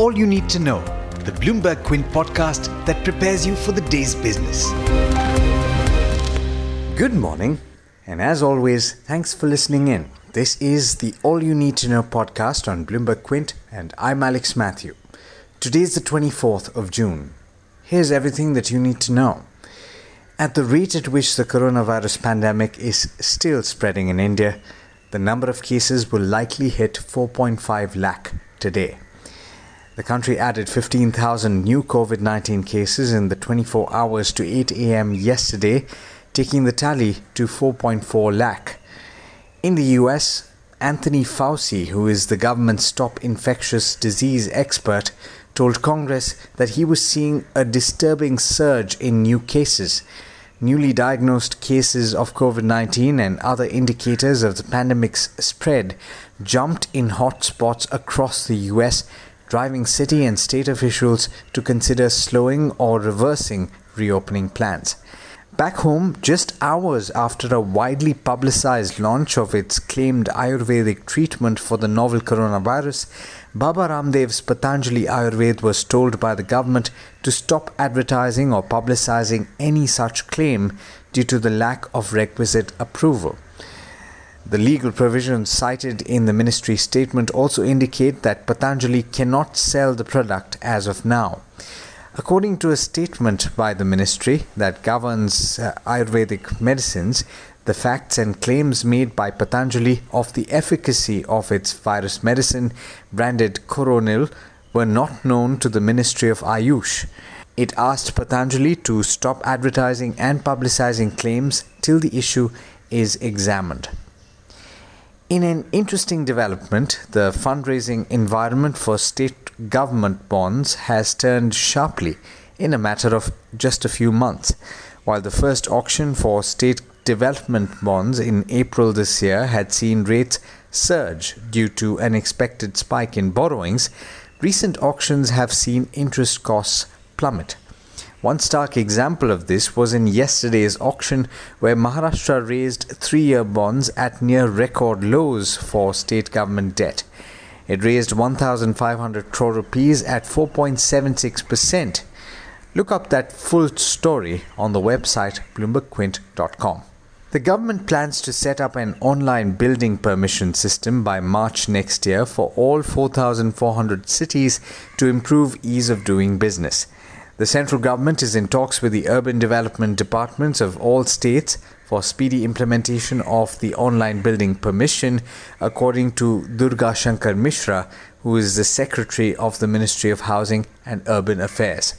all you need to know, the Bloomberg Quint podcast that prepares you for the day's business. Good morning, and as always, thanks for listening in. This is the All You Need to Know podcast on Bloomberg Quint, and I'm Alex Matthew. Today is the 24th of June. Here's everything that you need to know. At the rate at which the coronavirus pandemic is still spreading in India, the number of cases will likely hit 4.5 lakh today. The country added 15,000 new COVID 19 cases in the 24 hours to 8 a.m. yesterday, taking the tally to 4.4 lakh. In the US, Anthony Fauci, who is the government's top infectious disease expert, told Congress that he was seeing a disturbing surge in new cases. Newly diagnosed cases of COVID 19 and other indicators of the pandemic's spread jumped in hotspots across the US, driving city and state officials to consider slowing or reversing reopening plans. Back home, just hours after a widely publicized launch of its claimed Ayurvedic treatment for the novel coronavirus, Baba Ramdev's Patanjali Ayurved was told by the government to stop advertising or publicizing any such claim due to the lack of requisite approval. The legal provisions cited in the ministry statement also indicate that Patanjali cannot sell the product as of now. According to a statement by the ministry that governs uh, Ayurvedic medicines, the facts and claims made by Patanjali of the efficacy of its virus medicine, branded Coronil, were not known to the Ministry of Ayush. It asked Patanjali to stop advertising and publicizing claims till the issue is examined. In an interesting development, the fundraising environment for state government bonds has turned sharply in a matter of just a few months. While the first auction for state development bonds in April this year had seen rates surge due to an expected spike in borrowings, recent auctions have seen interest costs plummet. One stark example of this was in yesterday's auction, where Maharashtra raised three year bonds at near record lows for state government debt. It raised 1,500 crore rupees at 4.76%. Look up that full story on the website bloombergquint.com. The government plans to set up an online building permission system by March next year for all 4,400 cities to improve ease of doing business. The central government is in talks with the urban development departments of all states for speedy implementation of the online building permission, according to Durga Shankar Mishra, who is the Secretary of the Ministry of Housing and Urban Affairs.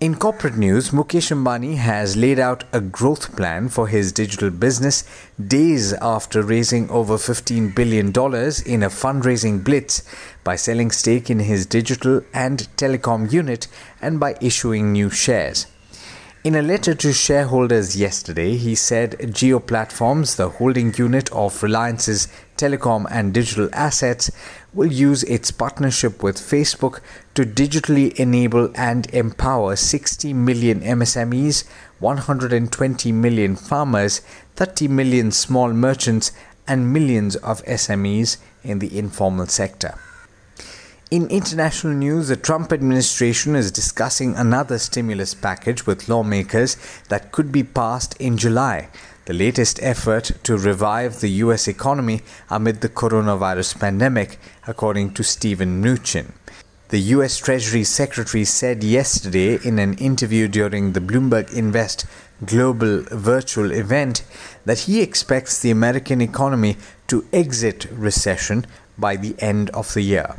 In corporate news, Mukesh Ambani has laid out a growth plan for his digital business days after raising over $15 billion in a fundraising blitz by selling stake in his digital and telecom unit and by issuing new shares. In a letter to shareholders yesterday, he said Jio Platforms, the holding unit of Reliance's telecom and digital assets, will use its partnership with Facebook to digitally enable and empower 60 million MSMEs, 120 million farmers, 30 million small merchants, and millions of SMEs in the informal sector. In international news, the Trump administration is discussing another stimulus package with lawmakers that could be passed in July the latest effort to revive the US economy amid the coronavirus pandemic, according to Steven Mnuchin. The US Treasury Secretary said yesterday in an interview during the Bloomberg Invest Global virtual event that he expects the American economy to exit recession by the end of the year.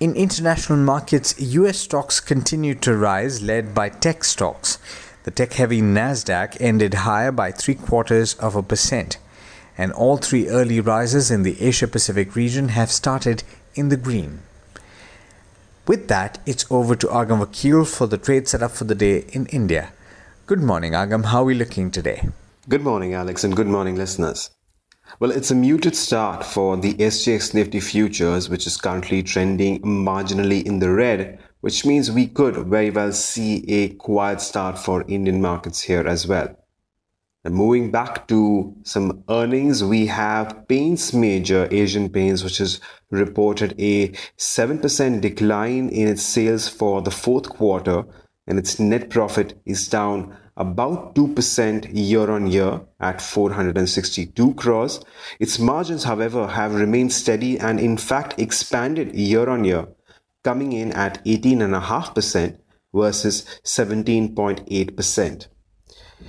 In international markets, US stocks continued to rise, led by tech stocks. The tech heavy Nasdaq ended higher by three quarters of a percent, and all three early rises in the Asia Pacific region have started in the green. With that, it's over to Agam Vakil for the trade setup for the day in India. Good morning, Agam. How are we looking today? Good morning, Alex, and good morning, listeners. Well, it's a muted start for the SGX Nifty futures, which is currently trending marginally in the red which means we could very well see a quiet start for Indian markets here as well. And moving back to some earnings, we have Paints Major Asian Paints, which has reported a 7% decline in its sales for the fourth quarter, and its net profit is down about 2% year on year at 462 crores. Its margins, however, have remained steady and in fact expanded year on year, coming in at 18.5% versus 17.8%.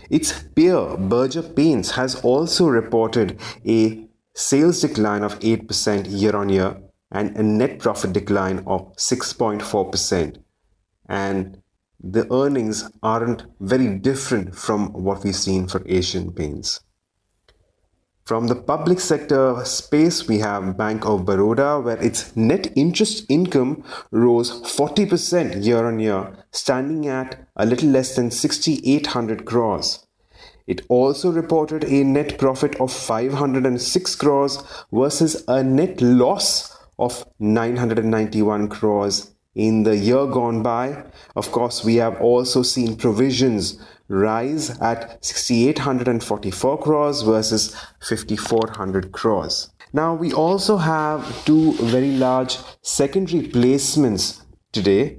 Its peer, Berger Paints, has also reported a sales decline of 8% year on year and a net profit decline of 6.4%. And the earnings aren't very different from what we've seen for Asian Paints. From the public sector space, we have Bank of Baroda, where its net interest income rose 40% year on year, standing at a little less than 6,800 crores. It also reported a net profit of 506 crores versus a net loss of 991 crores in the year gone by. Of course, we have also seen provisions rise at 6,844 crores versus 5,400 crores. Now, we also have two very large secondary placements today.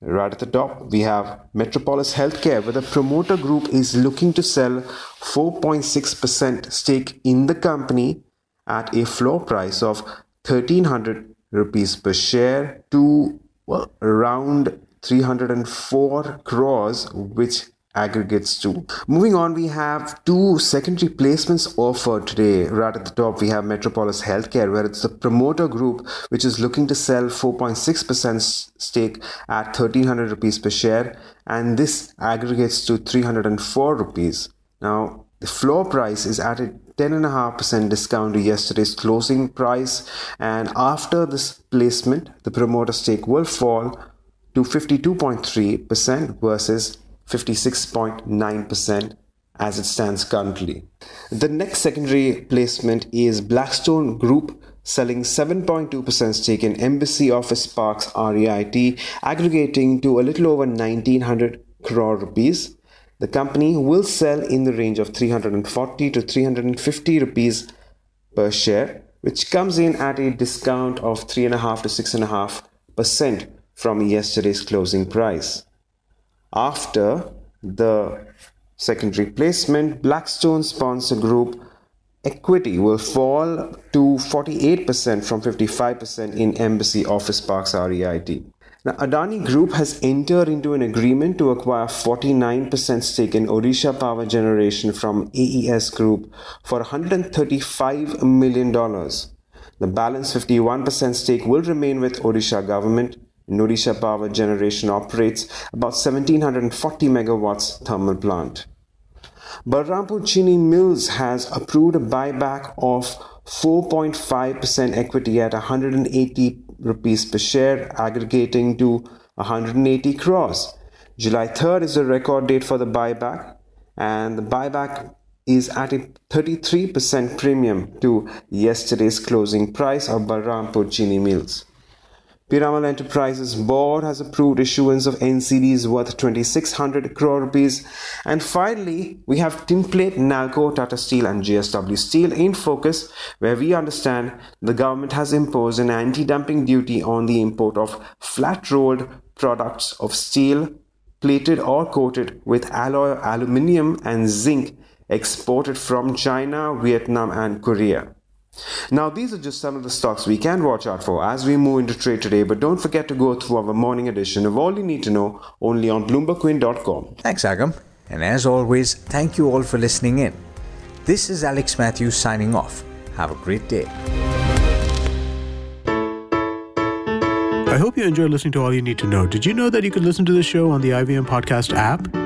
Right at the top, we have Metropolis Healthcare, where the promoter group is looking to sell 4.6% stake in the company at a floor price of 1300 rupees per share to well, around 304 crores, which aggregates to. Moving on, we have two secondary placements offered today. Right at the top, we have Metropolis Healthcare, where it's the promoter group which is looking to sell 4.6% stake at 1300 rupees per share, and this aggregates to 304 rupees. Now, the floor price is at a 10.5% discount to yesterday's closing price, and after this placement, the promoter stake will fall to 52.3% versus 56.9% as it stands currently. The next secondary placement is Blackstone Group selling 7.2% stake in Embassy Office Parks REIT, aggregating to a little over 1900 crore rupees. The company will sell in the range of 340 to 350 rupees per share, which comes in at a discount of 3.5 to 6.5% from yesterday's closing price. After the secondary placement, Blackstone Sponsor Group equity will fall to 48% from 55% in Embassy Office Parks REIT. Now, Adani Group has entered into an agreement to acquire 49% stake in Odisha Power Generation from AES Group for $135 million. The balance 51% stake will remain with Odisha government Odisha Power Generation operates about 1740 megawatts thermal plant. Balrampur Chini Mills has approved a buyback of 4.5% equity at 180 rupees per share, aggregating to 180 crores. July 3rd is the record date for the buyback, and the buyback is at a 33% premium to yesterday's closing price of Balrampur Chini Mills. Piramal Enterprises board has approved issuance of NCDs worth 2600 crore rupees. And finally, we have Tinplate, Nalco, Tata Steel and JSW Steel in focus where we understand the government has imposed an anti-dumping duty on the import of flat-rolled products of steel plated or coated with alloy aluminium and zinc exported from China, Vietnam and Korea. Now, these are just some of the stocks we can watch out for as we move into trade today, but don't forget to go through our morning edition of All You Need to Know only on BloombergQuint.com. Thanks, Agam. And as always, thank you all for listening in. This is Alex Matthews signing off. Have a great day. I hope you enjoyed listening to All You Need to Know. Did you know that you could listen to the show on the IVM Podcast app?